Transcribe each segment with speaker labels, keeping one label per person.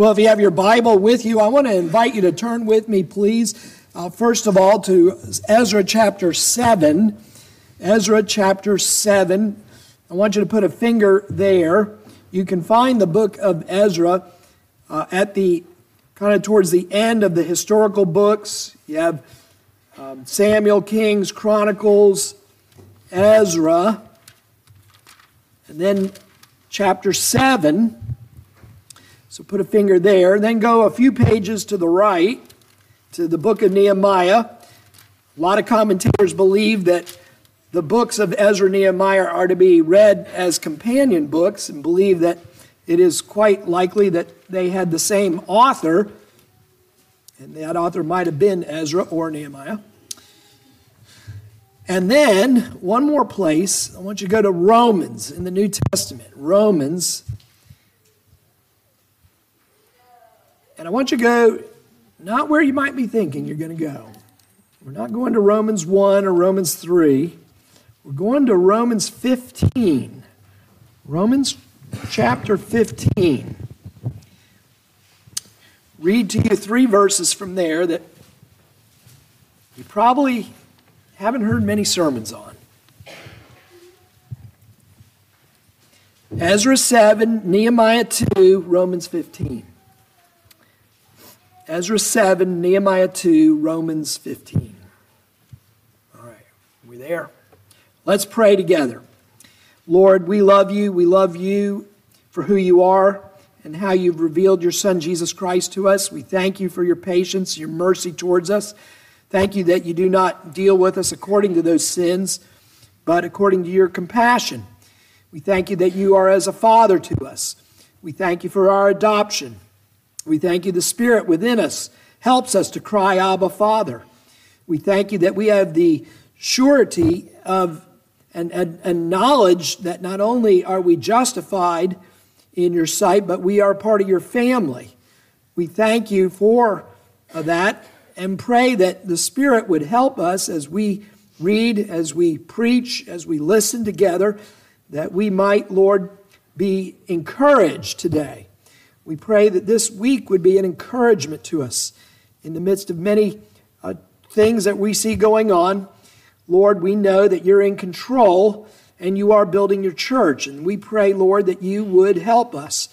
Speaker 1: Well, if you have your Bible with you, I want to invite you to turn with me, please, uh, first of all, to Ezra chapter 7. Ezra chapter 7. I want you to put a finger there. You can find the book of Ezra uh, at the kind of towards the end of the historical books. You have um, Samuel, Kings, Chronicles, Ezra, and then chapter 7 so put a finger there. Then go a few pages to the right to the book of Nehemiah. A lot of commentators believe that the books of Ezra and Nehemiah are to be read as companion books and believe that it is quite likely that they had the same author, and that author might have been Ezra or Nehemiah. And then, one more place, I want you to go to Romans in the New Testament. Romans And I want you to go not where you might be thinking you're going to go. We're not going to Romans 1 or Romans 3. We're going to Romans 15. Romans chapter 15. Read to you three verses from there that you probably haven't heard many sermons on. Ezra 7, Nehemiah 2, Romans 15. Ezra 7, Nehemiah 2, Romans 15. All right, we there? Let's pray together. Lord, we love you. We love you for who you are and how you've revealed your Son, Jesus Christ, to us. We thank you for your patience, your mercy towards us. Thank you that you do not deal with us according to those sins, but according to your compassion. We thank you that you are as a father to us. We thank you for our adoption. We thank you, the Spirit within us helps us to cry, Abba, Father. We thank you that we have the surety of and, and, and knowledge that not only are we justified in your sight, but we are part of your family. We thank you for uh, that and pray that the Spirit would help us as we read, as we preach, as we listen together, that we might, Lord, be encouraged today we pray that this week would be an encouragement to us in the midst of many uh, things that we see going on. Lord, we know that you're in control and you are building your church. And we pray, Lord, that you would help us,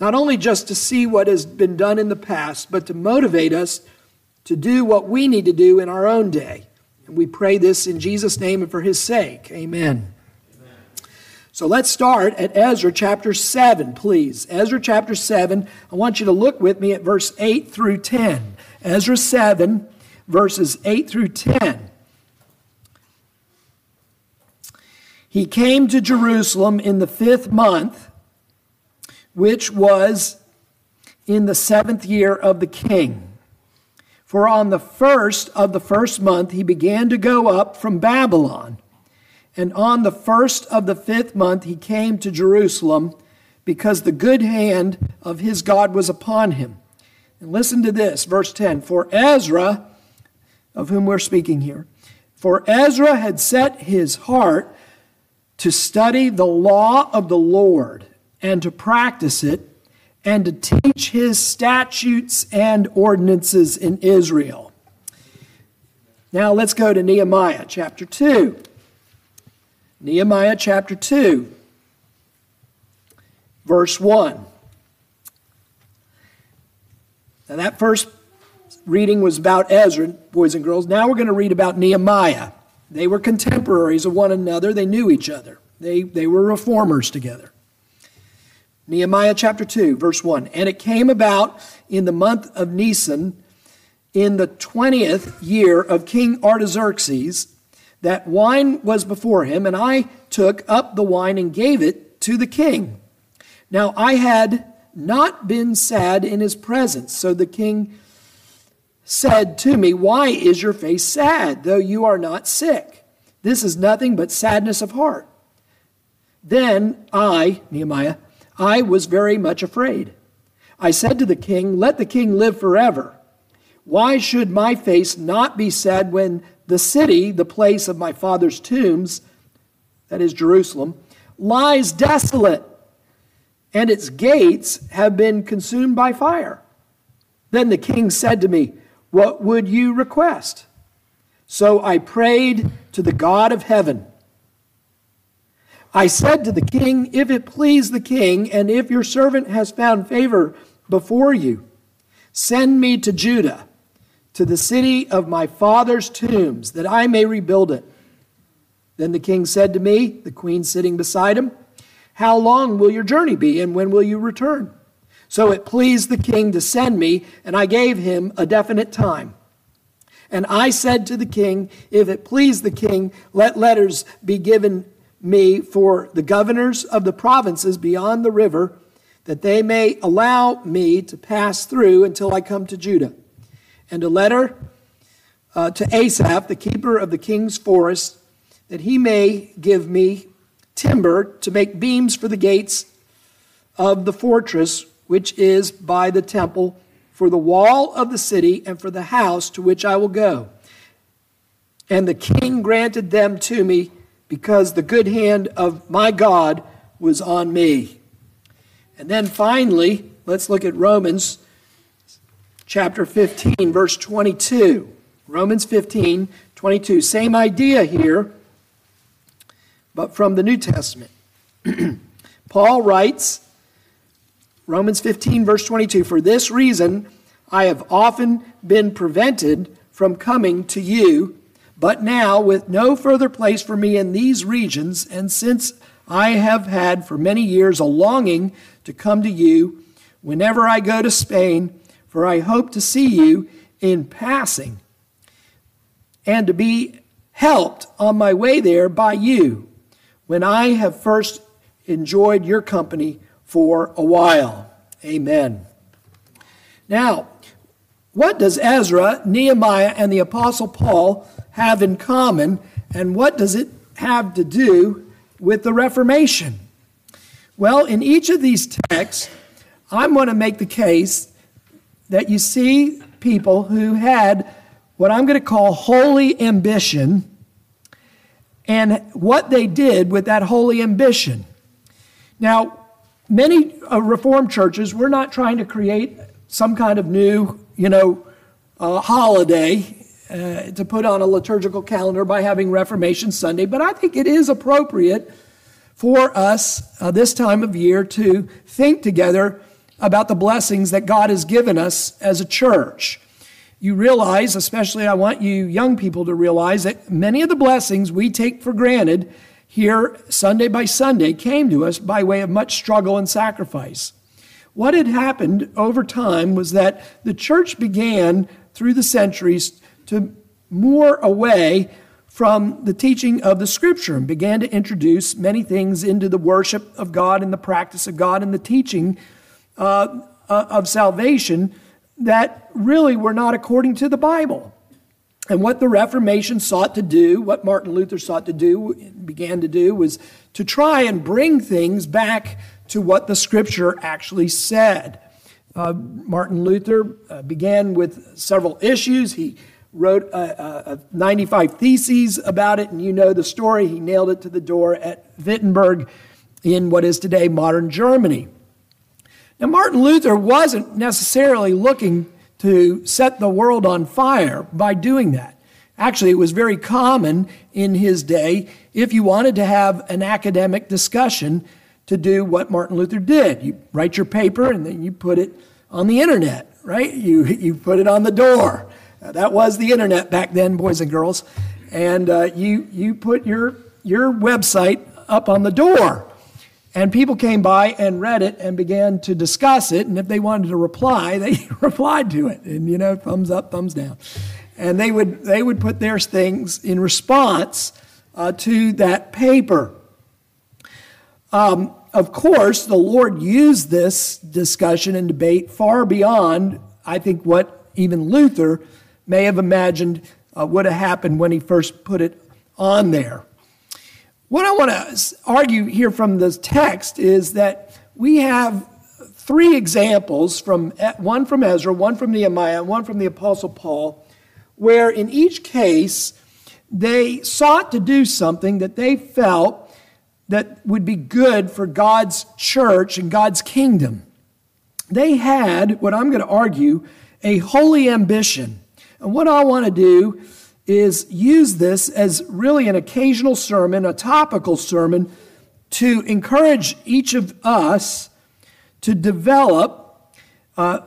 Speaker 1: not only just to see what has been done in the past, but to motivate us to do what we need to do in our own day. And we pray this in Jesus' name and for his sake. Amen. So let's start at Ezra chapter 7, please. Ezra chapter 7. I want you to look with me at verse 8 through 10. Ezra 7, verses 8 through 10. He came to Jerusalem in the fifth month, which was in the seventh year of the king. For on the first of the first month he began to go up from Babylon and on the first of the fifth month he came to Jerusalem because the good hand of his God was upon him. And listen to this, verse 10 For Ezra, of whom we're speaking here, for Ezra had set his heart to study the law of the Lord and to practice it and to teach his statutes and ordinances in Israel. Now let's go to Nehemiah chapter 2. Nehemiah chapter 2, verse 1. Now, that first reading was about Ezra, boys and girls. Now we're going to read about Nehemiah. They were contemporaries of one another, they knew each other, they, they were reformers together. Nehemiah chapter 2, verse 1. And it came about in the month of Nisan, in the 20th year of King Artaxerxes, that wine was before him, and I took up the wine and gave it to the king. Now I had not been sad in his presence. So the king said to me, Why is your face sad, though you are not sick? This is nothing but sadness of heart. Then I, Nehemiah, I was very much afraid. I said to the king, Let the king live forever. Why should my face not be sad when the city, the place of my father's tombs, that is Jerusalem, lies desolate, and its gates have been consumed by fire. Then the king said to me, What would you request? So I prayed to the God of heaven. I said to the king, If it please the king, and if your servant has found favor before you, send me to Judah, to the city of my father's tombs, that I may rebuild it. Then the king said to me, the queen sitting beside him, How long will your journey be, and when will you return? So it pleased the king to send me, and I gave him a definite time. And I said to the king, If it please the king, let letters be given me for the governors of the provinces beyond the river, that they may allow me to pass through until I come to Judah. And a letter uh, to Asaph, the keeper of the king's forest, that he may give me timber to make beams for the gates of the fortress which is by the temple, for the wall of the city, and for the house to which I will go. And the king granted them to me because the good hand of my God was on me. And then finally, let's look at Romans chapter 15, verse 22. Romans 15, 22. Same idea here, but from the New Testament. Paul writes, Romans 15, verse 22 For this reason I have often been prevented from coming to you, but now, with no further place for me in these regions, and since I have had for many years a longing to come to you whenever I go to Spain, for I hope to see you in passing and to be helped on my way there by you when I have first enjoyed your company for a while. Amen. Now, what does Ezra, Nehemiah, and the Apostle Paul have in common, and what does it have to do with the Reformation? Well, in each of these texts, I'm going to make the case that you see people who had what I'm going to call holy ambition and what they did with that holy ambition. Now, many uh, Reformed churches, we're not trying to create some kind of new, you know, uh, holiday uh, to put on a liturgical calendar by having Reformation Sunday, but I think it is appropriate for us uh, this time of year to think together about the blessings that God has given us as a church. You realize, especially I want you young people to realize, that many of the blessings we take for granted here Sunday by Sunday came to us by way of much struggle and sacrifice. What had happened over time was that the church began through the centuries to moor away from the teaching of the scripture and began to introduce many things into the worship of God and the practice of God and the teaching uh, uh of salvation that really were not according to the Bible. And what the Reformation sought to do, what Martin Luther sought to do, began to do, was to try and bring things back to what the Scripture actually said. Uh, Martin Luther uh, began with several issues. He wrote a, a, a 95 theses about it, and you know the story. He nailed it to the door at Wittenberg in what is today modern Germany. Now, Martin Luther wasn't necessarily looking to set the world on fire by doing that. Actually, it was very common in his day if you wanted to have an academic discussion to do what Martin Luther did. You write your paper and then you put it on the internet, right? You, you put it on the door. Uh, that was the internet back then, boys and girls. And uh, you, you put your, your website up on the door. And people came by and read it and began to discuss it. And if they wanted to reply, they replied to it. And, you know, thumbs up, thumbs down. And they would, they would put their things in response uh, to that paper. Um, of course, the Lord used this discussion and debate far beyond, I think, what even Luther may have imagined uh, would have happened when he first put it on there. What I want to argue here from this text is that we have three examples from one from Ezra, one from Nehemiah, and one from the Apostle Paul, where in each case they sought to do something that they felt that would be good for God's church and God's kingdom. They had, what I'm going to argue, a holy ambition. And what I want to do is use this as really an occasional sermon, a topical sermon, to encourage each of us to develop, uh,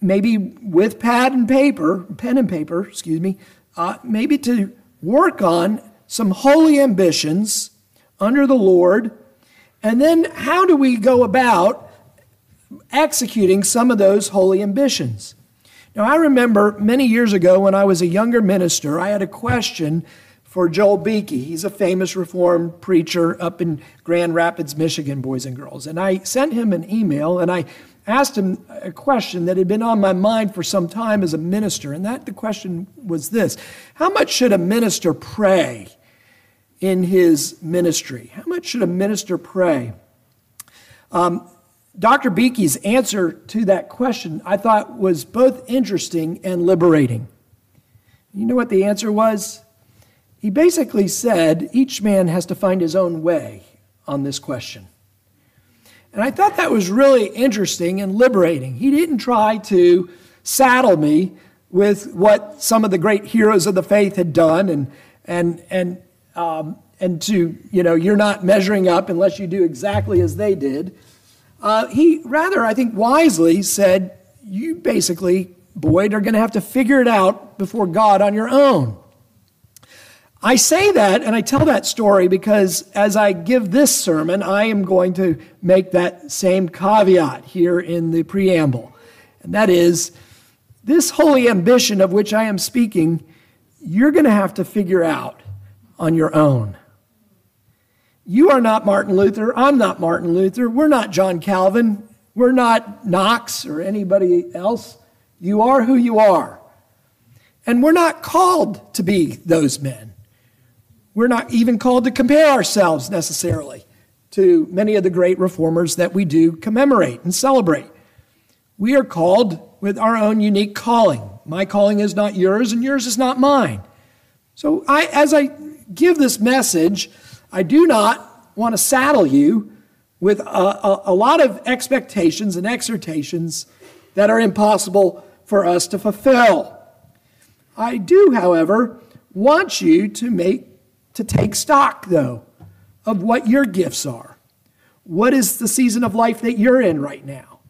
Speaker 1: maybe with pad and paper, pen and paper, excuse me, uh, maybe to work on some holy ambitions under the Lord. And then how do we go about executing some of those holy ambitions? Now, I remember many years ago when I was a younger minister, I had a question for Joel Beeke. He's a famous Reformed preacher up in Grand Rapids, Michigan, boys and girls. And I sent him an email and I asked him a question that had been on my mind for some time as a minister. And that the question was this How much should a minister pray in his ministry? How much should a minister pray? Um, Dr. Beeke's answer to that question I thought was both interesting and liberating. You know what the answer was? He basically said each man has to find his own way on this question. And I thought that was really interesting and liberating. He didn't try to saddle me with what some of the great heroes of the faith had done and, and, and, um, and to, you know, you're not measuring up unless you do exactly as they did. Uh, he rather, I think, wisely said, You basically, Boyd, are going to have to figure it out before God on your own. I say that and I tell that story because as I give this sermon, I am going to make that same caveat here in the preamble. And that is this holy ambition of which I am speaking, you're going to have to figure out on your own. You are not Martin Luther. I'm not Martin Luther. We're not John Calvin. We're not Knox or anybody else. You are who you are. And we're not called to be those men. We're not even called to compare ourselves necessarily to many of the great reformers that we do commemorate and celebrate. We are called with our own unique calling. My calling is not yours, and yours is not mine. So, I, as I give this message, I do not want to saddle you with a, a, a, lot of expectations and exhortations that are impossible for us to fulfill. I do, however, want you to make to take stock though of what your gifts are. What is the season of life that you're in right now?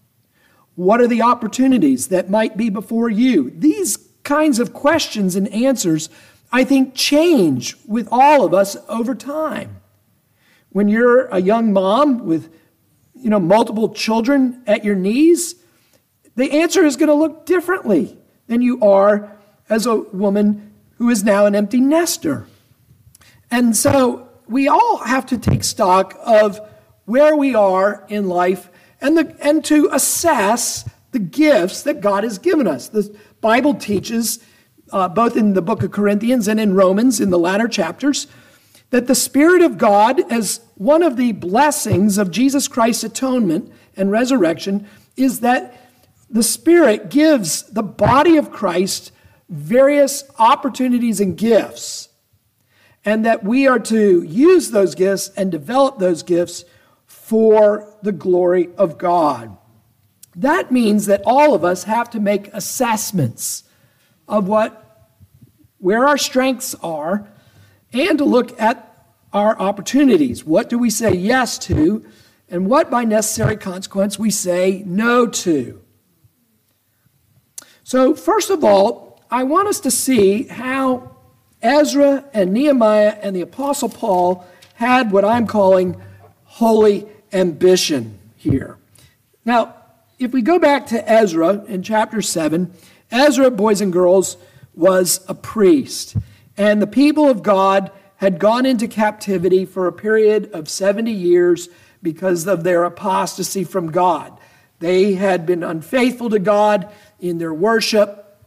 Speaker 1: What are the opportunities that might be before you? These kinds of questions and answers I think, change with all of us over time. When you're a young mom with you know, multiple children at your knees, the answer is going to look differently than you are as a woman who is now an empty nester. And so we all have to take stock of where we are in life and, the, and to assess the gifts that God has given us. The Bible teaches uh, both in the book of Corinthians and in Romans in the latter chapters, that the Spirit of God, as one of the blessings of Jesus Christ's atonement and resurrection, is that the Spirit gives the body of Christ various opportunities and gifts, and that we are to use those gifts and develop those gifts for the glory of God. That means that all of us have to make assessments of what where our strengths are and to look at our opportunities. What do we say yes to and what by necessary consequence we say no to. So, first of all, I want us to see how Ezra and Nehemiah and the Apostle Paul had what I'm calling holy ambition here. Now, if we go back to Ezra in chapter 7, Ezra, boys and girls, was a priest. And the people of God had gone into captivity for a period of 70 years because of their apostasy from God. They had been unfaithful to God in their worship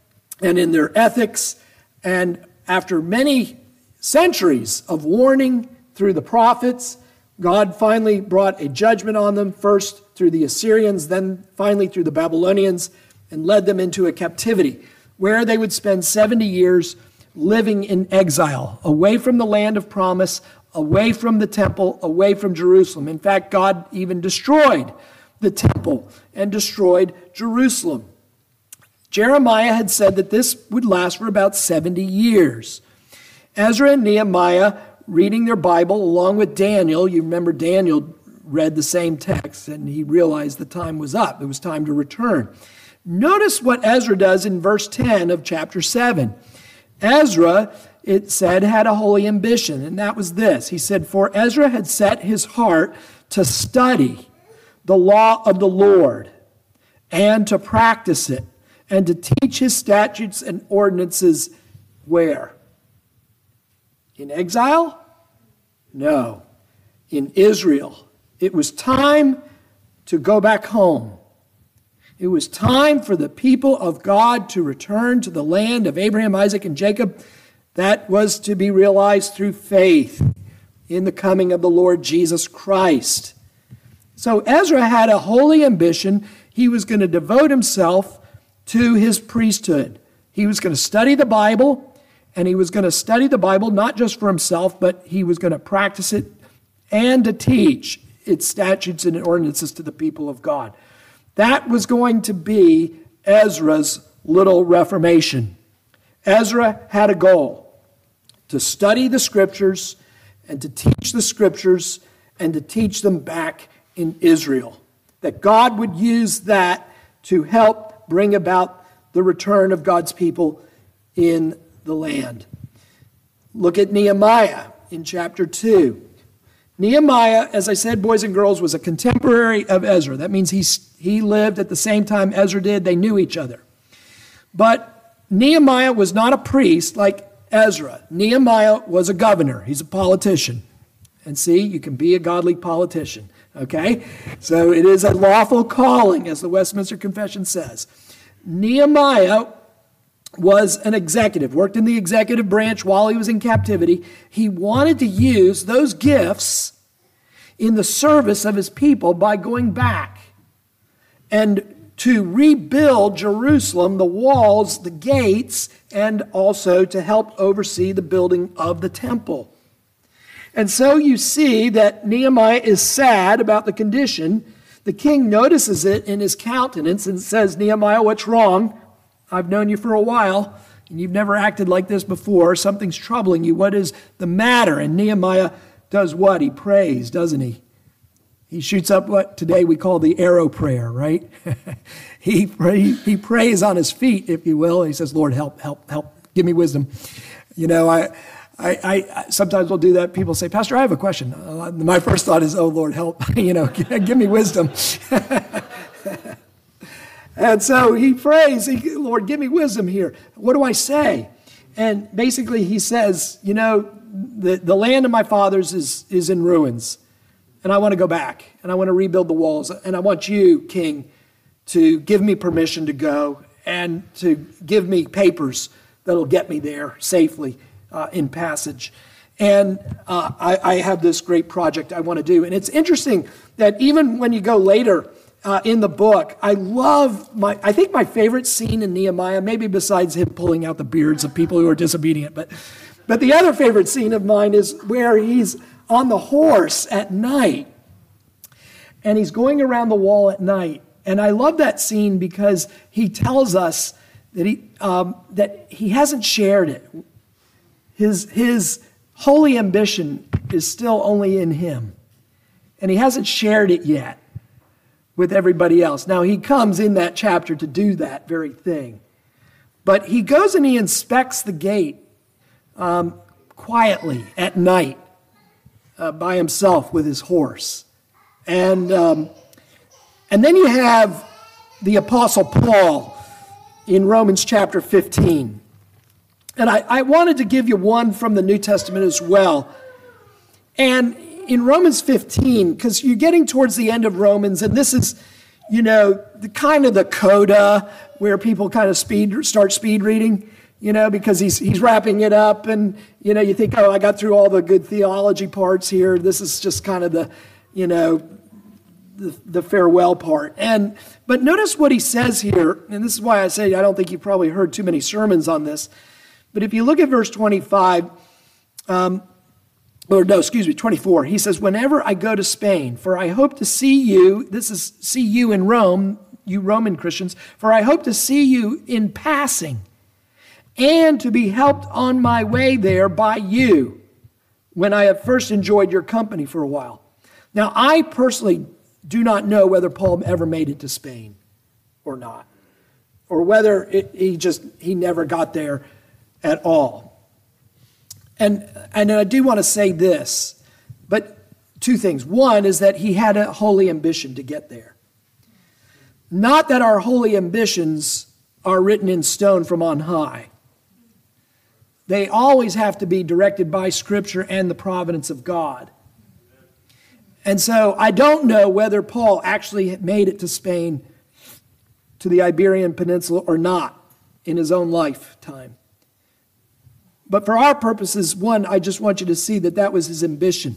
Speaker 1: and in their ethics. And after many centuries of warning through the prophets, God finally brought a judgment on them, first through the Assyrians, then finally through the Babylonians and led them into a captivity where they would spend 70 years living in exile, away from the land of promise, away from the temple, away from Jerusalem. In fact, God even destroyed the temple and destroyed Jerusalem. Jeremiah had said that this would last for about 70 years. Ezra and Nehemiah reading their Bible along with Daniel. You remember Daniel read the same text and he realized the time was up. It was time to return. Notice what Ezra does in verse 10 of chapter 7. Ezra, it said, had a holy ambition, and that was this. He said, For Ezra had set his heart to study the law of the Lord and to practice it and to teach his statutes and ordinances where? In exile? No, in Israel. It was time to go back home. It was time for the people of God to return to the land of Abraham, Isaac, and Jacob. That was to be realized through faith in the coming of the Lord Jesus Christ. So Ezra had a holy ambition. He was going to devote himself to his priesthood. He was going to study the Bible, and he was going to study the Bible not just for himself, but he was going to practice it and to teach its statutes and ordinances to the people of God. That was going to be Ezra's little reformation. Ezra had a goal to study the scriptures and to teach the scriptures and to teach them back in Israel. That God would use that to help bring about the return of God's people in the land. Look at Nehemiah in chapter 2. Nehemiah, as I said, boys and girls, was a contemporary of Ezra. That means he, he lived at the same time Ezra did. They knew each other. But Nehemiah was not a priest like Ezra. Nehemiah was a governor, he's a politician. And see, you can be a godly politician. Okay? So it is a lawful calling, as the Westminster Confession says. Nehemiah was an executive, worked in the executive branch while he was in captivity. He wanted to use those gifts in the service of his people by going back and to rebuild Jerusalem, the walls, the gates, and also to help oversee the building of the temple. And so you see that Nehemiah is sad about the condition. The king notices it in his countenance and says, Nehemiah, what's wrong? I've known you for a while, and you've never acted like this before. Something's troubling you. What is the matter? And Nehemiah does what? He prays, doesn't he? He shoots up what today we call the arrow prayer, right? he, pray, he prays on his feet, if you will. He says, Lord, help, help, help. Give me wisdom. You know, I, I, I, sometimes will do that. People say, Pastor, I have a question. Uh, my first thought is, oh, Lord, help. you know, give me wisdom. And so he prays, Lord, give me wisdom here. What do I say? And basically, he says, you know, the, the land of my fathers is, is in ruins. And I want to go back and I want to rebuild the walls. And I want you, King, to give me permission to go and to give me papers that'll get me there safely uh, in passage. And uh, I, I, have this great project I want to do. And it's interesting that even when you go later uh, in the book, I love my, I think my favorite scene in Nehemiah, maybe besides him pulling out the beards of people who are disobedient, but, but the other favorite scene of mine is where he's on the horse at night and he's going around the wall at night. And I love that scene because he tells us that he, um, that he hasn't shared it his, his holy ambition is still only in him, and he hasn't shared it yet with everybody else. Now, he comes in that chapter to do that very thing. But he goes and he inspects the gate um, quietly at night uh, by himself with his horse. And, um, and then you have the Apostle Paul in Romans chapter 15. And I, I wanted to give you one from the New Testament as well. And in Romans 15, because you're getting towards the end of Romans, and this is, you know, the kind of the coda where people kind of speed start speed reading, you know, because he's he's wrapping it up, and you know, you think, oh, I got through all the good theology parts here. This is just kind of the, you know, the, the farewell part. And but notice what he says here, and this is why I say I don't think you probably heard too many sermons on this. But if you look at verse 25, um, or no, excuse me, 24. He says, Whenever I go to Spain, for I hope to see you, this is see you in Rome, you Roman Christians, for I hope to see you in passing and to be helped on my way there by you when I have first enjoyed your company for a while. Now, I personally do not know whether Paul ever made it to Spain or not, or whether it, he just he never got there at all. And, and I do want to say this, but two things. One is that he had a holy ambition to get there. Not that our holy ambitions are written in stone from on high. They always have to be directed by Scripture and the providence of God. And so I don't know whether Paul actually made it to Spain, to the Iberian Peninsula, or not in his own lifetime. But for our purposes, one, I just want you to see that that was his ambition.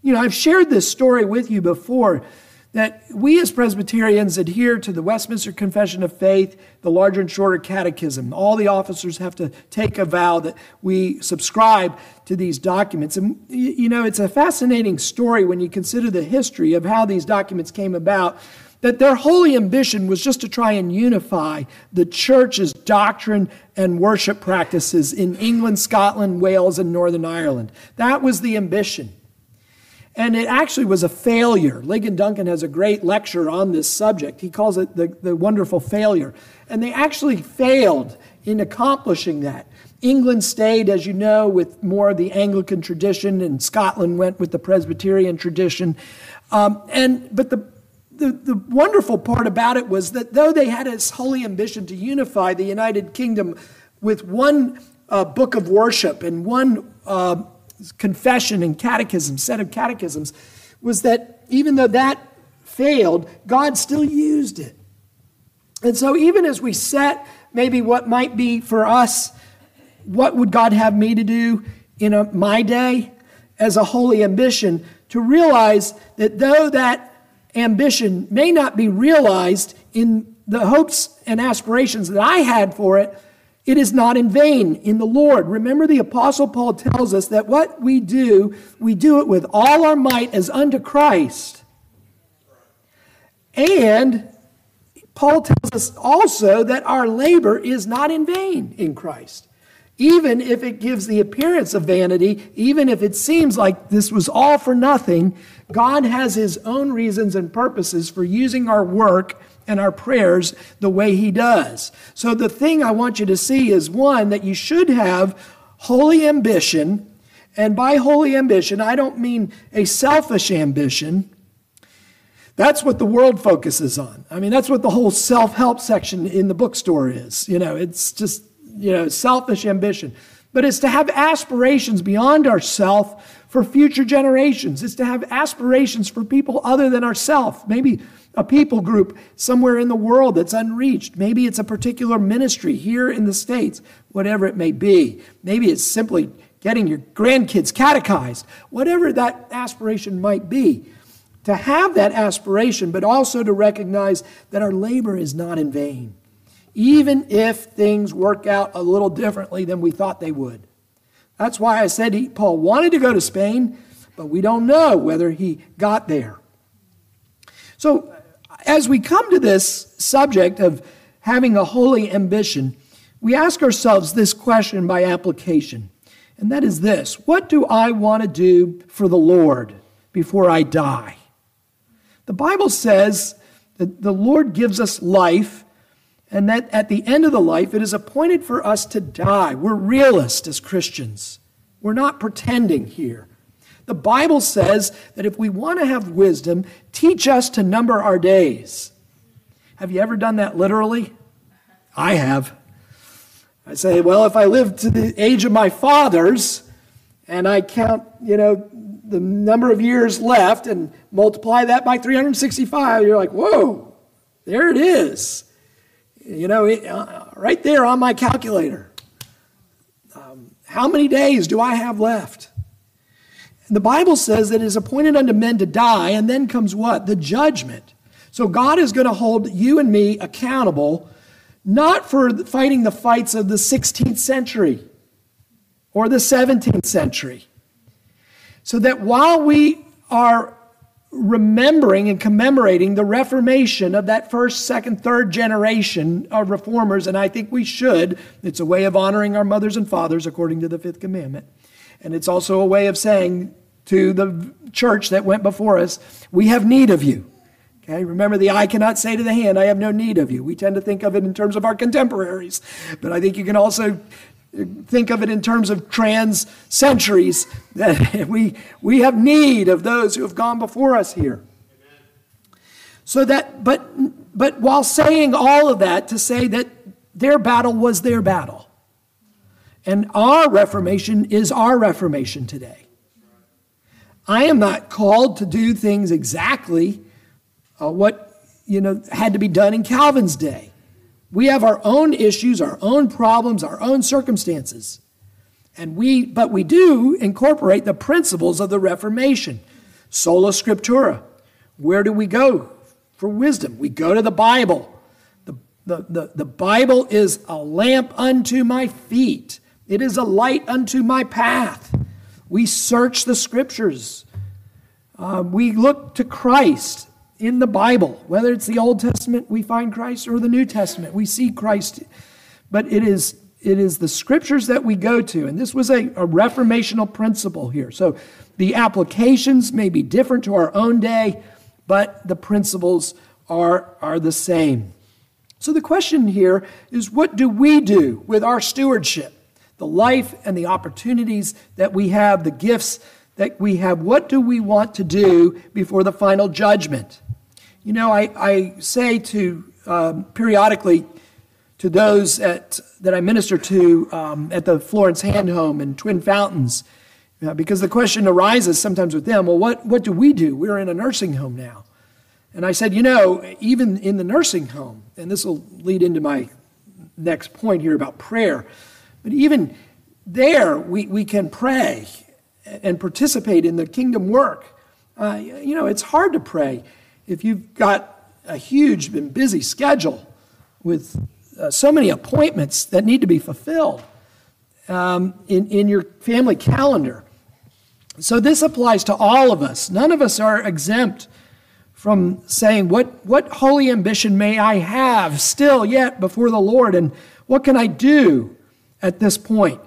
Speaker 1: You know, I've shared this story with you before that we as Presbyterians adhere to the Westminster Confession of Faith, the larger and shorter catechism. All the officers have to take a vow that we subscribe to these documents. And, you know, it's a fascinating story when you consider the history of how these documents came about. That their holy ambition was just to try and unify the church's doctrine and worship practices in England, Scotland, Wales, and Northern Ireland. That was the ambition. And it actually was a failure. Ligon Duncan has a great lecture on this subject. He calls it the, the wonderful failure. And they actually failed in accomplishing that. England stayed, as you know, with more of the Anglican tradition, and Scotland went with the Presbyterian tradition. Um, and but the, the the wonderful part about it was that though they had this holy ambition to unify the United Kingdom with one uh, book of worship and one uh, confession and catechism, set of catechisms, was that even though that failed, God still used it. And so, even as we set maybe what might be for us, what would God have me to do in a, my day as a holy ambition, to realize that though that ambition may not be realized in the hopes and aspirations that I had for it, it is not in vain in the Lord. Remember, the Apostle Paul tells us that what we do, we do it with all our might as unto Christ. And Paul tells us also that our labor is not in vain in Christ. Even if it gives the appearance of vanity, even if it seems like this was all for nothing, God has his own reasons and purposes for using our work and our prayers the way He does. So, the thing I want you to see is one, that you should have holy ambition. And by holy ambition, I don't mean a selfish ambition. That's what the world focuses on. I mean, that's what the whole self help section in the bookstore is. You know, it's just, you know, selfish ambition. But it's to have aspirations beyond ourself for future generations. It's to have aspirations for people other than ourselves. Maybe a people group somewhere in the world that's unreached. Maybe it's a particular ministry here in the States, whatever it may be. Maybe it's simply getting your grandkids catechized, whatever that aspiration might be. To have that aspiration, but also to recognize that our labor is not in vain, even if things work out a little differently than we thought they would. That's why I said he, Paul wanted to go to Spain, but we don't know whether he got there. So as we come to this subject of having a holy ambition, we ask ourselves this question by application. And that is this What do I want to do for the Lord before I die? The Bible says that the Lord gives us life, and that at the end of the life, it is appointed for us to die. We're realists as Christians. We're not pretending here. The Bible says that if we want to have wisdom, teach us to number our days. Have you ever done that literally? I have. I say, well, if I live to the age of my fathers and I count, you know, the number of years left and multiply that by 365, you're like, whoa, there it is. You know, it, uh, right there on my calculator. Um, how many days do I have left? The Bible says that it is appointed unto men to die, and then comes what? The judgment. So God is going to hold you and me accountable, not for fighting the fights of the 16th century or the 17th century. So that while we are remembering and commemorating the Reformation of that first, second, third generation of reformers, and I think we should. It's a way of honoring our mothers and fathers according to the fifth commandment. And it's also a way of saying to the church that went before us, we have need of you. Okay, remember the eye cannot say to the hand, I have no need of you. We tend to think of it in terms of our contemporaries, but I think you can also think of it in terms of trans centuries we, we have need of those who have gone before us here. So that, but, but while saying all of that, to say that their battle was their battle. And our Reformation is our Reformation today. I am not called to do things exactly uh, what you know had to be done in Calvin's day. We have our own issues, our own problems, our own circumstances. And we, but we do incorporate the principles of the Reformation. Sola Scriptura. Where do we go for wisdom? We go to the Bible. The, the, the, the Bible is a lamp unto my feet, it is a light unto my path. We search the Scriptures. Uh, we look to Christ in the Bible. Whether it's the Old Testament, we find Christ, or the New Testament, we see Christ. But it is, it is the scriptures that we go to. And this was a, a reformational principle here. So the applications may be different to our own day, but the principles are, are the same. So the question here is what do we do with our stewardship? The life and the opportunities that we have, the gifts that we have. What do we want to do before the final judgment? You know, I, I say to um, periodically to those at, that I minister to um, at the Florence Hand Home and Twin Fountains, uh, because the question arises sometimes with them well, what, what do we do? We're in a nursing home now. And I said, you know, even in the nursing home, and this will lead into my next point here about prayer, but even there we, we can pray and participate in the kingdom work. Uh, you know, it's hard to pray if you've got a huge and busy schedule with uh, so many appointments that need to be fulfilled um, in, in your family calendar. So this applies to all of us. None of us are exempt from saying, What, what holy ambition may I have still yet before the Lord? And what can I do at this point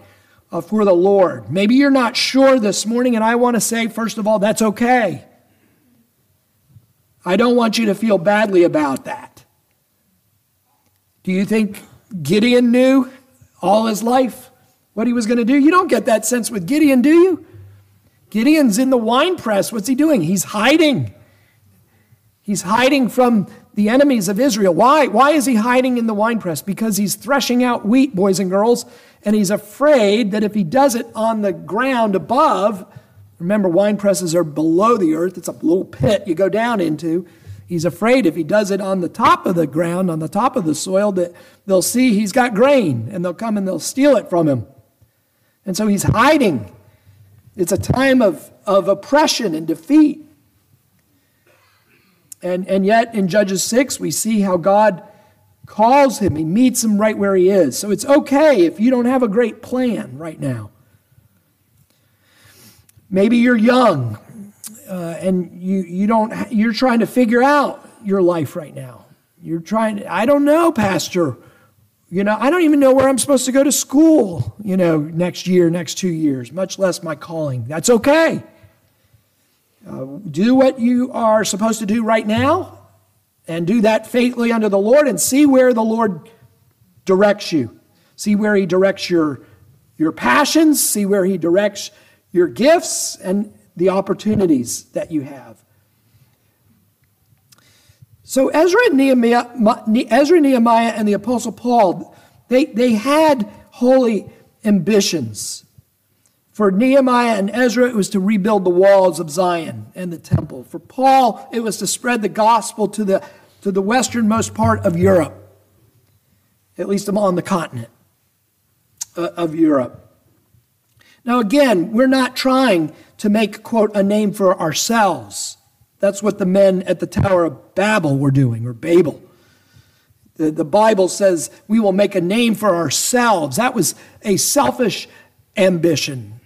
Speaker 1: uh, for the Lord? Maybe you're not sure this morning, and I want to say, first of all, that's okay. I don't want you to feel badly about that. Do you think Gideon knew all his life what he was going to do? You don't get that sense with Gideon, do you? Gideon's in the wine press. What's he doing? He's hiding. He's hiding from the enemies of Israel. Why? Why is he hiding in the wine press? Because he's threshing out wheat, boys and girls, and he's afraid that if he does it on the ground above, Remember, wine presses are below the earth. It's a little pit you go down into. He's afraid if he does it on the top of the ground, on the top of the soil, that they'll see he's got grain and they'll come and they'll steal it from him. And so he's hiding. It's a time of, of oppression and defeat. And, and yet in Judges 6, we see how God calls him. He meets him right where he is. So it's okay if you don't have a great plan right now. Maybe you're young uh, and you, you don't, you're trying to figure out your life right now. You're trying, to, I don't know, Pastor. You know, I don't even know where I'm supposed to go to school, you know, next year, next two years, much less my calling. That's okay. Uh, do what you are supposed to do right now and do that faithfully under the Lord and see where the Lord directs you. See where He directs your, your passions, see where He directs your gifts and the opportunities that you have. So Ezra and Nehemiah, Ezra, Nehemiah, and the Apostle Paul, they, they had holy ambitions. For Nehemiah and Ezra, it was to rebuild the walls of Zion and the temple. For Paul, it was to spread the gospel to the, to the westernmost part of Europe, at least on the continent uh, of Europe. Now, again, we're not trying to make, quote, a name for ourselves. That's what the men at the Tower of Babel were doing, or Babel. The, the Bible says we will make a name for ourselves. That was a selfish ambition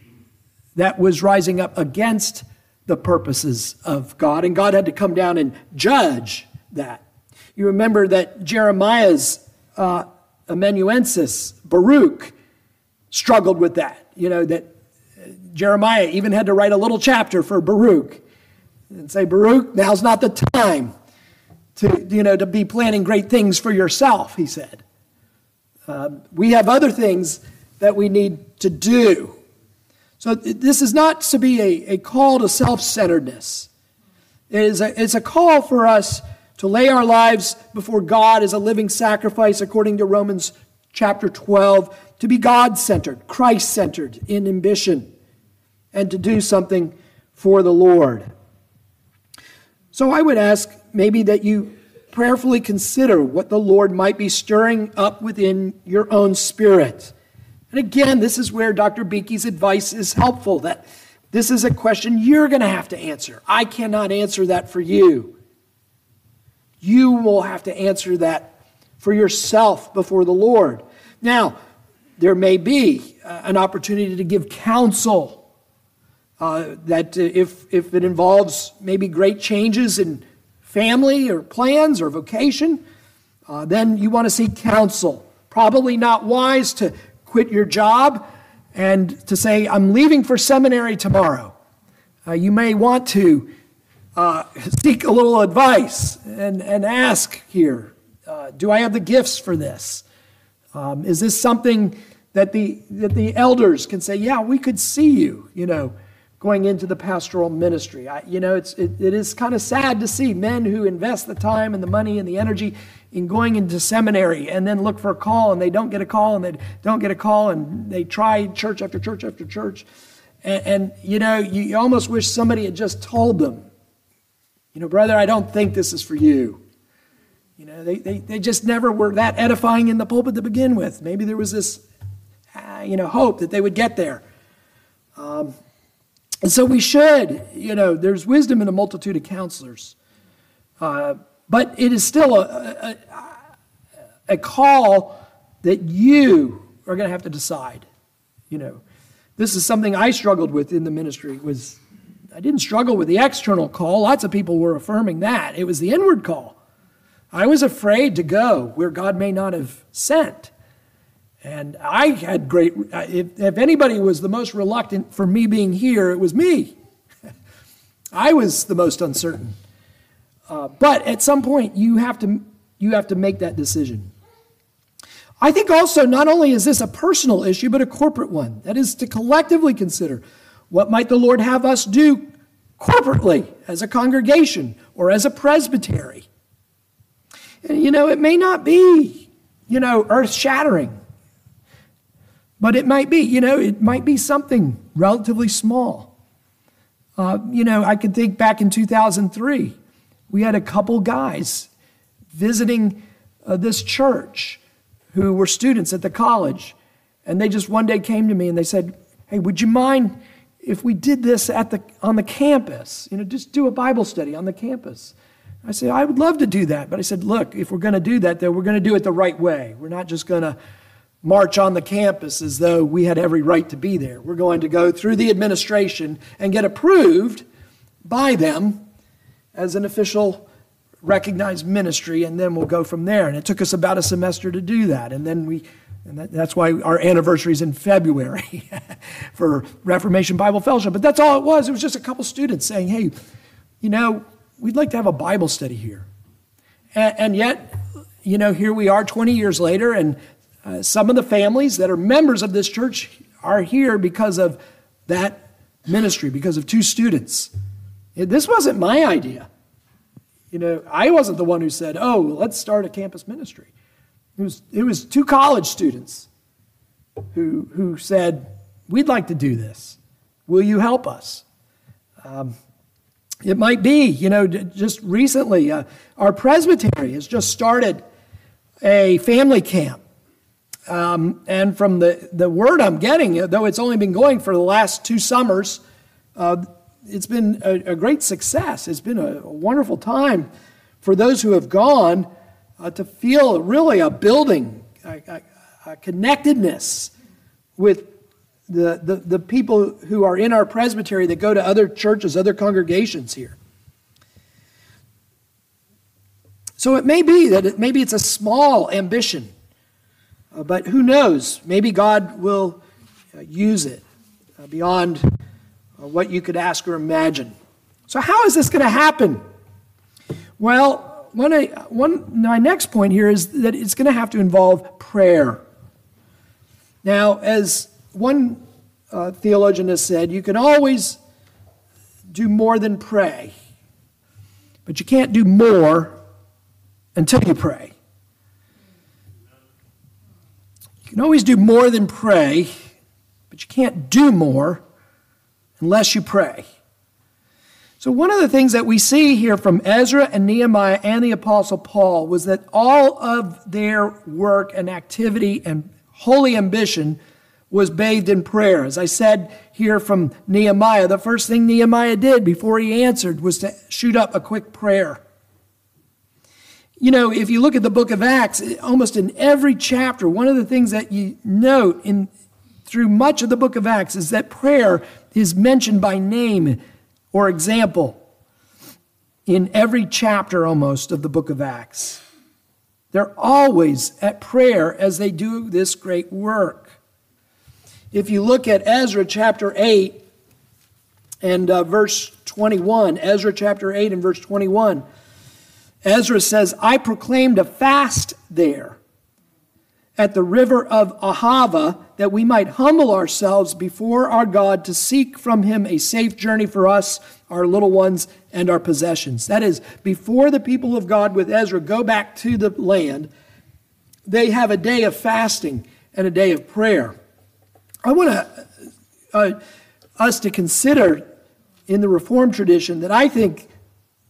Speaker 1: that was rising up against the purposes of God, and God had to come down and judge that. You remember that Jeremiah's uh, amanuensis, Baruch, struggled with that. You know, that Jeremiah even had to write a little chapter for Baruch and say, Baruch, now's not the time to, you know, to be planning great things for yourself, he said. Uh, we have other things that we need to do. So this is not to be a, a call to self-centeredness. It is a, it's a call for us to lay our lives before God as a living sacrifice according to Romans chapter 12, to be God-centered, Christ-centered in ambition, and to do something for the Lord. So I would ask maybe that you prayerfully consider what the Lord might be stirring up within your own spirit. And again, this is where Dr. Beeke's advice is helpful that this is a question you're going to have to answer. I cannot answer that for you. You will have to answer that for yourself before the Lord. Now, there may be uh, an opportunity to give counsel uh, that uh, if, if it involves maybe great changes in family or plans or vocation, uh, then you want to seek counsel. Probably not wise to quit your job and to say, I'm leaving for seminary tomorrow. Uh, you may want to uh, seek a little advice and, and ask here Do I have the gifts for this? Um, is this something that the, that the elders can say, Yeah, we could see you, you know? going into the pastoral ministry. I, you know, it's, it, it is kind of sad to see men who invest the time and the money and the energy in going into seminary and then look for a call and they don't get a call and they don't get a call and they try church after church after church. And, and you know, you, you almost wish somebody had just told them, you know, brother, I don't think this is for you. You know, they, they, they just never were that edifying in the pulpit to begin with. Maybe there was this, you know, hope that they would get there. Um, and so we should, you know, there's wisdom in a multitude of counselors. Uh, but it is still a, a, a call that you are going to have to decide. You know, this is something I struggled with in the ministry was I didn't struggle with the external call. Lots of people were affirming that. It was the inward call. I was afraid to go where God may not have sent. And I had great, if, if anybody was the most reluctant for me being here, it was me. I was the most uncertain. Uh, but at some point, you have, to, you have to make that decision. I think also, not only is this a personal issue, but a corporate one. That is to collectively consider what might the Lord have us do corporately as a congregation or as a presbytery. And, you know, it may not be, you know, earth shattering. But it might be, you know, it might be something relatively small. Uh, you know, I could think back in 2003, we had a couple guys visiting uh, this church who were students at the college. And they just one day came to me and they said, Hey, would you mind if we did this at the, on the campus? You know, just do a Bible study on the campus. I said, I would love to do that. But I said, Look, if we're going to do that, though, we're going to do it the right way. We're not just going to march on the campus as though we had every right to be there. We're going to go through the administration and get approved by them as an official recognized ministry, and then we'll go from there. And it took us about a semester to do that. And then we, and that, that's why our anniversary is in February for Reformation Bible Fellowship. But that's all it was. It was just a couple students saying, hey, you know, we'd like to have a Bible study here. And, and yet, you know, here we are 20 years later, and uh, some of the families that are members of this church are here because of that ministry, because of two students. This wasn't my idea. You know, I wasn't the one who said, oh, let's start a campus ministry. It was, it was two college students who, who said, we'd like to do this. Will you help us? Um, it might be, you know, just recently, uh, our presbytery has just started a family camp um, and from the, the word I'm getting, though it's only been going for the last two summers, uh, it's been a, a, great success. It's been a, a, wonderful time for those who have gone uh, to feel really a building, a, a connectedness with the, the, the people who are in our presbytery that go to other churches, other congregations here. So it may be that it, maybe it's a small ambition, but who knows? Maybe God will uh, use it uh, beyond uh, what you could ask or imagine. So, how is this going to happen? Well, one, one, my next point here is that it's going to have to involve prayer. Now, as one uh, theologian has said, you can always do more than pray, but you can't do more until you pray. You can always do more than pray, but you can't do more unless you pray. So, one of the things that we see here from Ezra and Nehemiah and the Apostle Paul was that all of their work and activity and holy ambition was bathed in prayer. As I said here from Nehemiah, the first thing Nehemiah did before he answered was to shoot up a quick prayer. You know, if you look at the book of Acts, almost in every chapter, one of the things that you note in through much of the book of Acts is that prayer is mentioned by name or example in every chapter almost of the book of Acts. They're always at prayer as they do this great work. If you look at Ezra chapter 8 and uh, verse 21, Ezra chapter 8 and verse 21, Ezra says, I proclaimed a fast there at the river of Ahava that we might humble ourselves before our God to seek from him a safe journey for us, our little ones, and our possessions. That is, before the people of God with Ezra go back to the land, they have a day of fasting and a day of prayer. I want to, uh, us to consider in the Reformed tradition that I think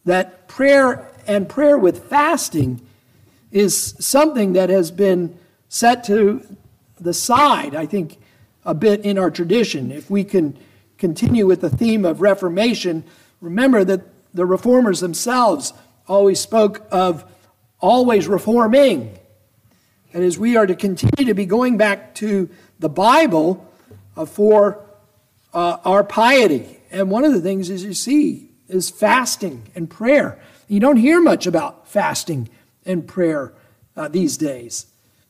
Speaker 1: that prayer and prayer with fasting is something that has been set to the side, I think, a bit in our tradition. If we can continue with the theme of Reformation, remember that the reformers themselves always spoke of always reforming. And as we are to continue to be going back to the Bible uh, for uh, our piety. And one of the things, as you see, is fasting and prayer. You don't hear much about fasting and prayer uh, these days.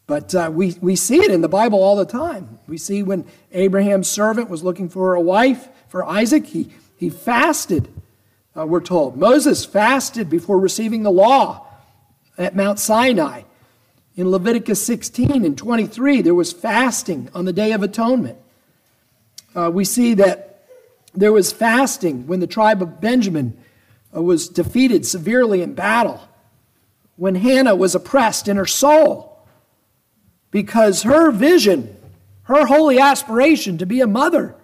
Speaker 1: But uh, we, we see it in the Bible all the time. We see when Abraham's servant was looking for a wife for Isaac, he, he fasted, uh, we're told. Moses fasted before receiving the law at Mount Sinai. In Leviticus 16 and 23, there was fasting on the Day of Atonement. Uh, we see that there was fasting when the tribe of Benjamin was defeated severely in battle, when Hannah was oppressed in her soul because her vision, her holy aspiration to be a mother,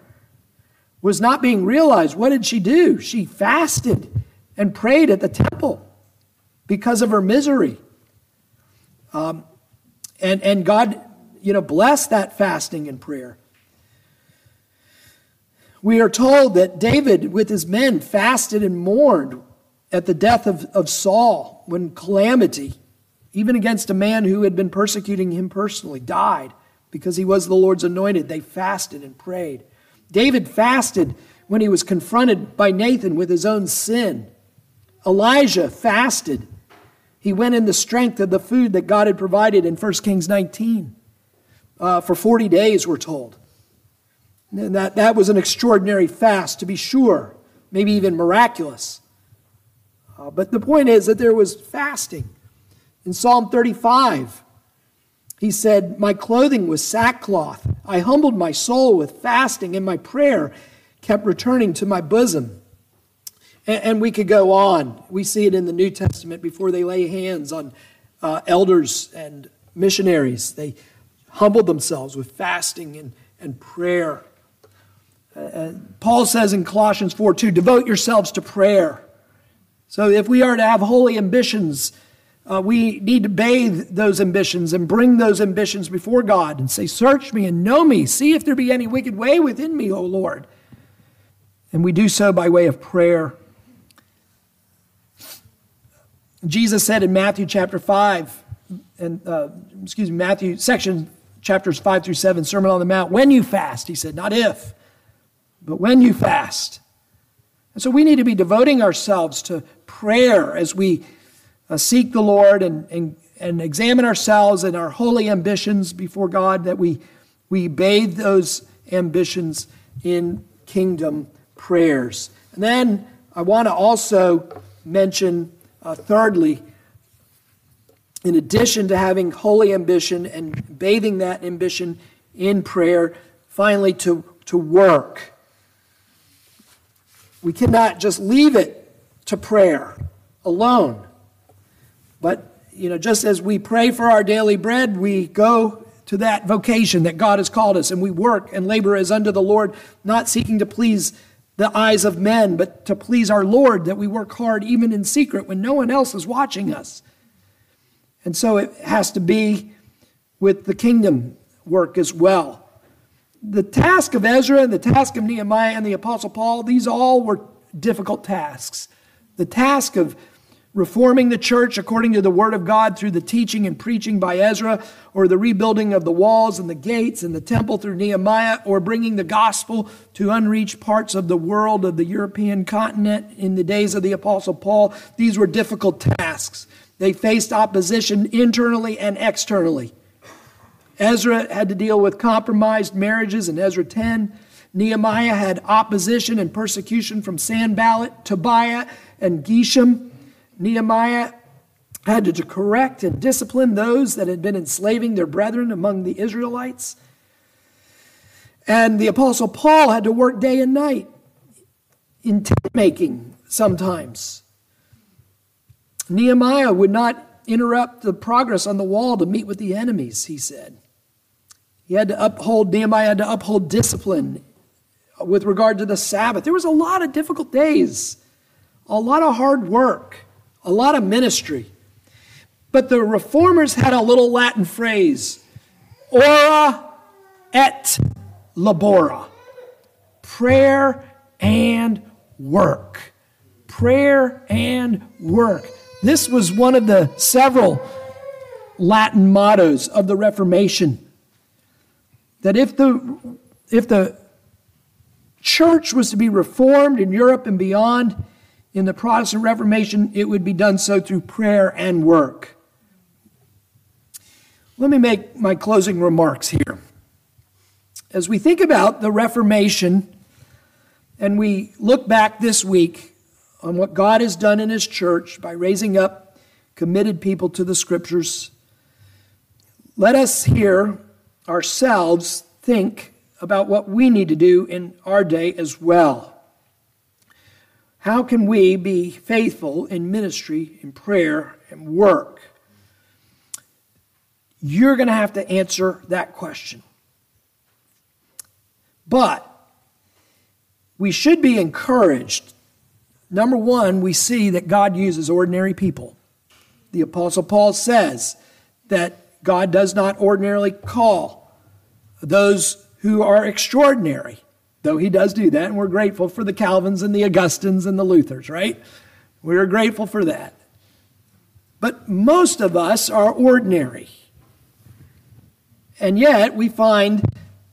Speaker 1: was not being realized. What did she do? She fasted and prayed at the temple because of her misery. Um, and, and God, you know, blessed that fasting and prayer. We are told that David, with his men, fasted and mourned at the death of, of Saul when calamity even against a man who had been persecuting him personally, died because he was the Lord's anointed. They fasted and prayed. David fasted when he was confronted by Nathan with his own sin. Elijah fasted. He went in the strength of the food that God had provided in 1 Kings 19 uh, for 40 days, we're told. And that, that was an extraordinary fast, to be sure, maybe even miraculous. Uh, but the point is that there was fasting. In Psalm 35, he said, My clothing was sackcloth. I humbled my soul with fasting, and my prayer kept returning to my bosom. And, and we could go on. We see it in the New Testament before they lay hands on uh, elders and missionaries. They humbled themselves with fasting and, and prayer. Paul says in Colossians 4 2, devote yourselves to prayer. So if we are to have holy ambitions, uh, we need to bathe those ambitions and bring those ambitions before God and say, Search me and know me. See if there be any wicked way within me, O Lord. And we do so by way of prayer. Jesus said in Matthew chapter 5, and uh, excuse me, Matthew section chapters 5 through 7, Sermon on the Mount, when you fast. He said, not if, but when you fast. And so we need to be devoting ourselves to prayer as we uh, seek the Lord and, and, and examine ourselves and our holy ambitions before God, that we, we bathe those ambitions in kingdom prayers. And then I want to also mention, uh, thirdly, in addition to having holy ambition and bathing that ambition in prayer, finally to, to work. We cannot just leave it to prayer alone. But, you know, just as we pray for our daily bread, we go to that vocation that God has called us and we work and labor as unto the Lord, not seeking to please the eyes of men, but to please our Lord, that we work hard even in secret when no one else is watching us. And so it has to be with the kingdom work as well. The task of Ezra and the task of Nehemiah and the Apostle Paul, these all were difficult tasks. The task of reforming the church according to the Word of God through the teaching and preaching by Ezra, or the rebuilding of the walls and the gates and the temple through Nehemiah, or bringing the gospel to unreached parts of the world of the European continent in the days of the Apostle Paul. These were difficult tasks. They faced opposition internally and externally. Ezra had to deal with compromised marriages in Ezra 10. Nehemiah had opposition and persecution from Sanballat, Tobiah, and Geshem. Nehemiah had to correct and discipline those that had been enslaving their brethren among the Israelites. And the Apostle Paul had to work day and night in tent making sometimes Nehemiah would not interrupt the progress on the wall to meet with the enemies, he said. He had to uphold, Nehemiah had to uphold discipline with regard to the Sabbath. There was a lot of difficult days, a lot of hard work, a lot of ministry. But the reformers had a little Latin phrase, ora et labora, prayer and work. Prayer and work. This was one of the several Latin mottos of the Reformation. That if the, if the church was to be reformed in Europe and beyond in the Protestant Reformation, it would be done so through prayer and work. Let me make my closing remarks here. As we think about the Reformation and we look back this week on what God has done in His church by raising up committed people to the Scriptures, let us here ourselves think about what we need to do in our day as well. How can we be faithful in ministry, in prayer, and work? You're going to have to answer that question. But we should be encouraged Number one, we see that God uses ordinary people. The Apostle Paul says that God does not ordinarily call those who are extraordinary, though he does do that, and we're grateful for the Calvins and the Augustines and the Luthers, right? We're grateful for that. But most of us are ordinary. And yet, we find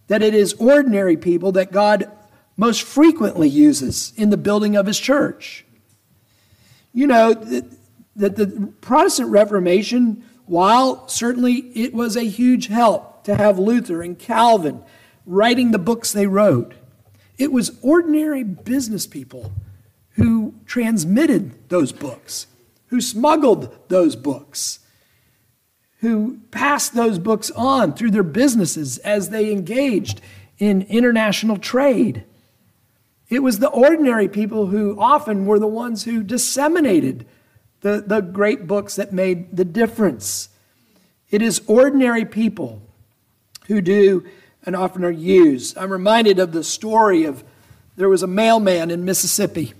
Speaker 1: that it is ordinary people that God most frequently uses in the building of his church. You know, that the, the Protestant Reformation, while certainly it was a huge help to have Luther and Calvin writing the books they wrote, it was ordinary business people who transmitted those books, who smuggled those books, who passed those books on through their businesses as they engaged in international trade. It was the ordinary people who often were the ones who disseminated the, the great books that made the difference. It is ordinary people who do and often are used. I'm reminded of the story of there was a mailman in Mississippi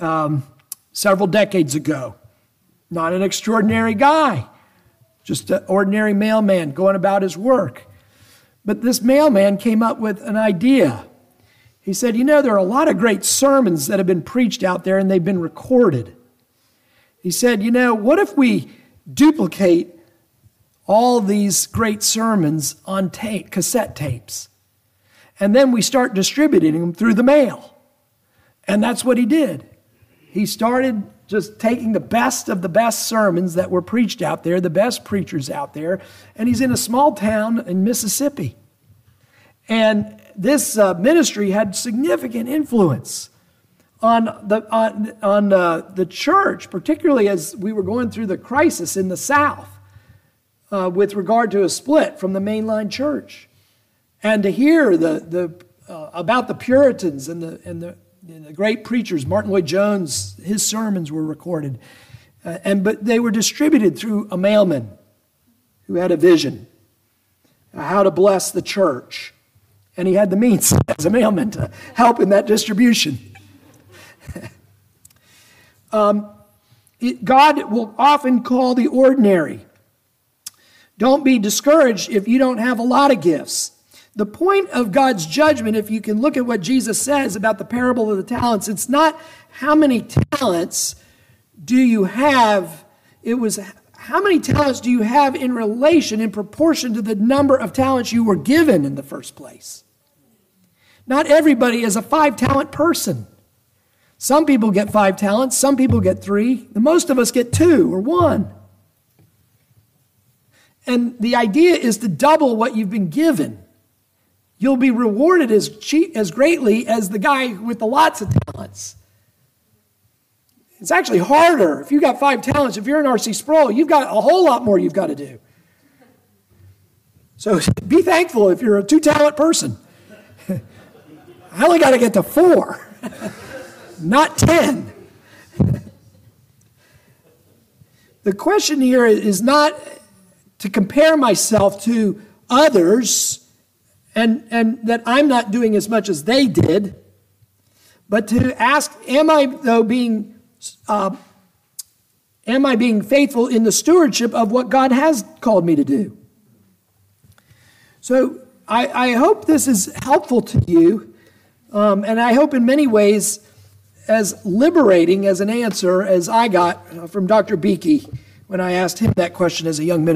Speaker 1: um, several decades ago. Not an extraordinary guy, just an ordinary mailman going about his work. But this mailman came up with an idea. He said, You know, there are a lot of great sermons that have been preached out there and they've been recorded. He said, You know, what if we duplicate all these great sermons on tape, cassette tapes. And then we start distributing them through the mail. And that's what he did. He started just taking the best of the best sermons that were preached out there, the best preachers out there, and he's in a small town in Mississippi. And this uh, ministry had significant influence on the, on, on uh, the church, particularly as we were going through the crisis in the South uh, with regard to a split from the mainline church. And to hear the, the, uh, about the Puritans and the, and, the, the great preachers, Martyn Lloyd-Jones, his sermons were recorded. Uh, and, but they were distributed through a mailman who had a vision how to bless the church. And he had the means as a mailman to help in that distribution. um, it, God will often call the ordinary don't be discouraged if you don't have a lot of gifts. The point of God's judgment, if you can look at what Jesus says about the parable of the talents, it's not how many talents do you have, it was how many talents do you have in relation, in proportion to the number of talents you were given in the first place. Not everybody is a five talent person. Some people get five talents, some people get three. The most of us get two or one. And the idea is to double what you've been given. You'll be rewarded as, cheap, as greatly as the guy with the lots of talents. It's actually harder. If you've got five talents, if you're an R.C. Sproul, you've got a whole lot more you've got to do. So be thankful if you're a two talent person. I only got to get to four, not ten. The question here is not to compare myself to others and, and that I'm not doing as much as they did, but to ask, am I, though, being. Uh, am I being faithful in the stewardship of what God has called me to do? So I, I hope this is helpful to you, um, and I hope in many ways as liberating as an answer as I got from Dr. Beeke when I asked him that question as a young minister.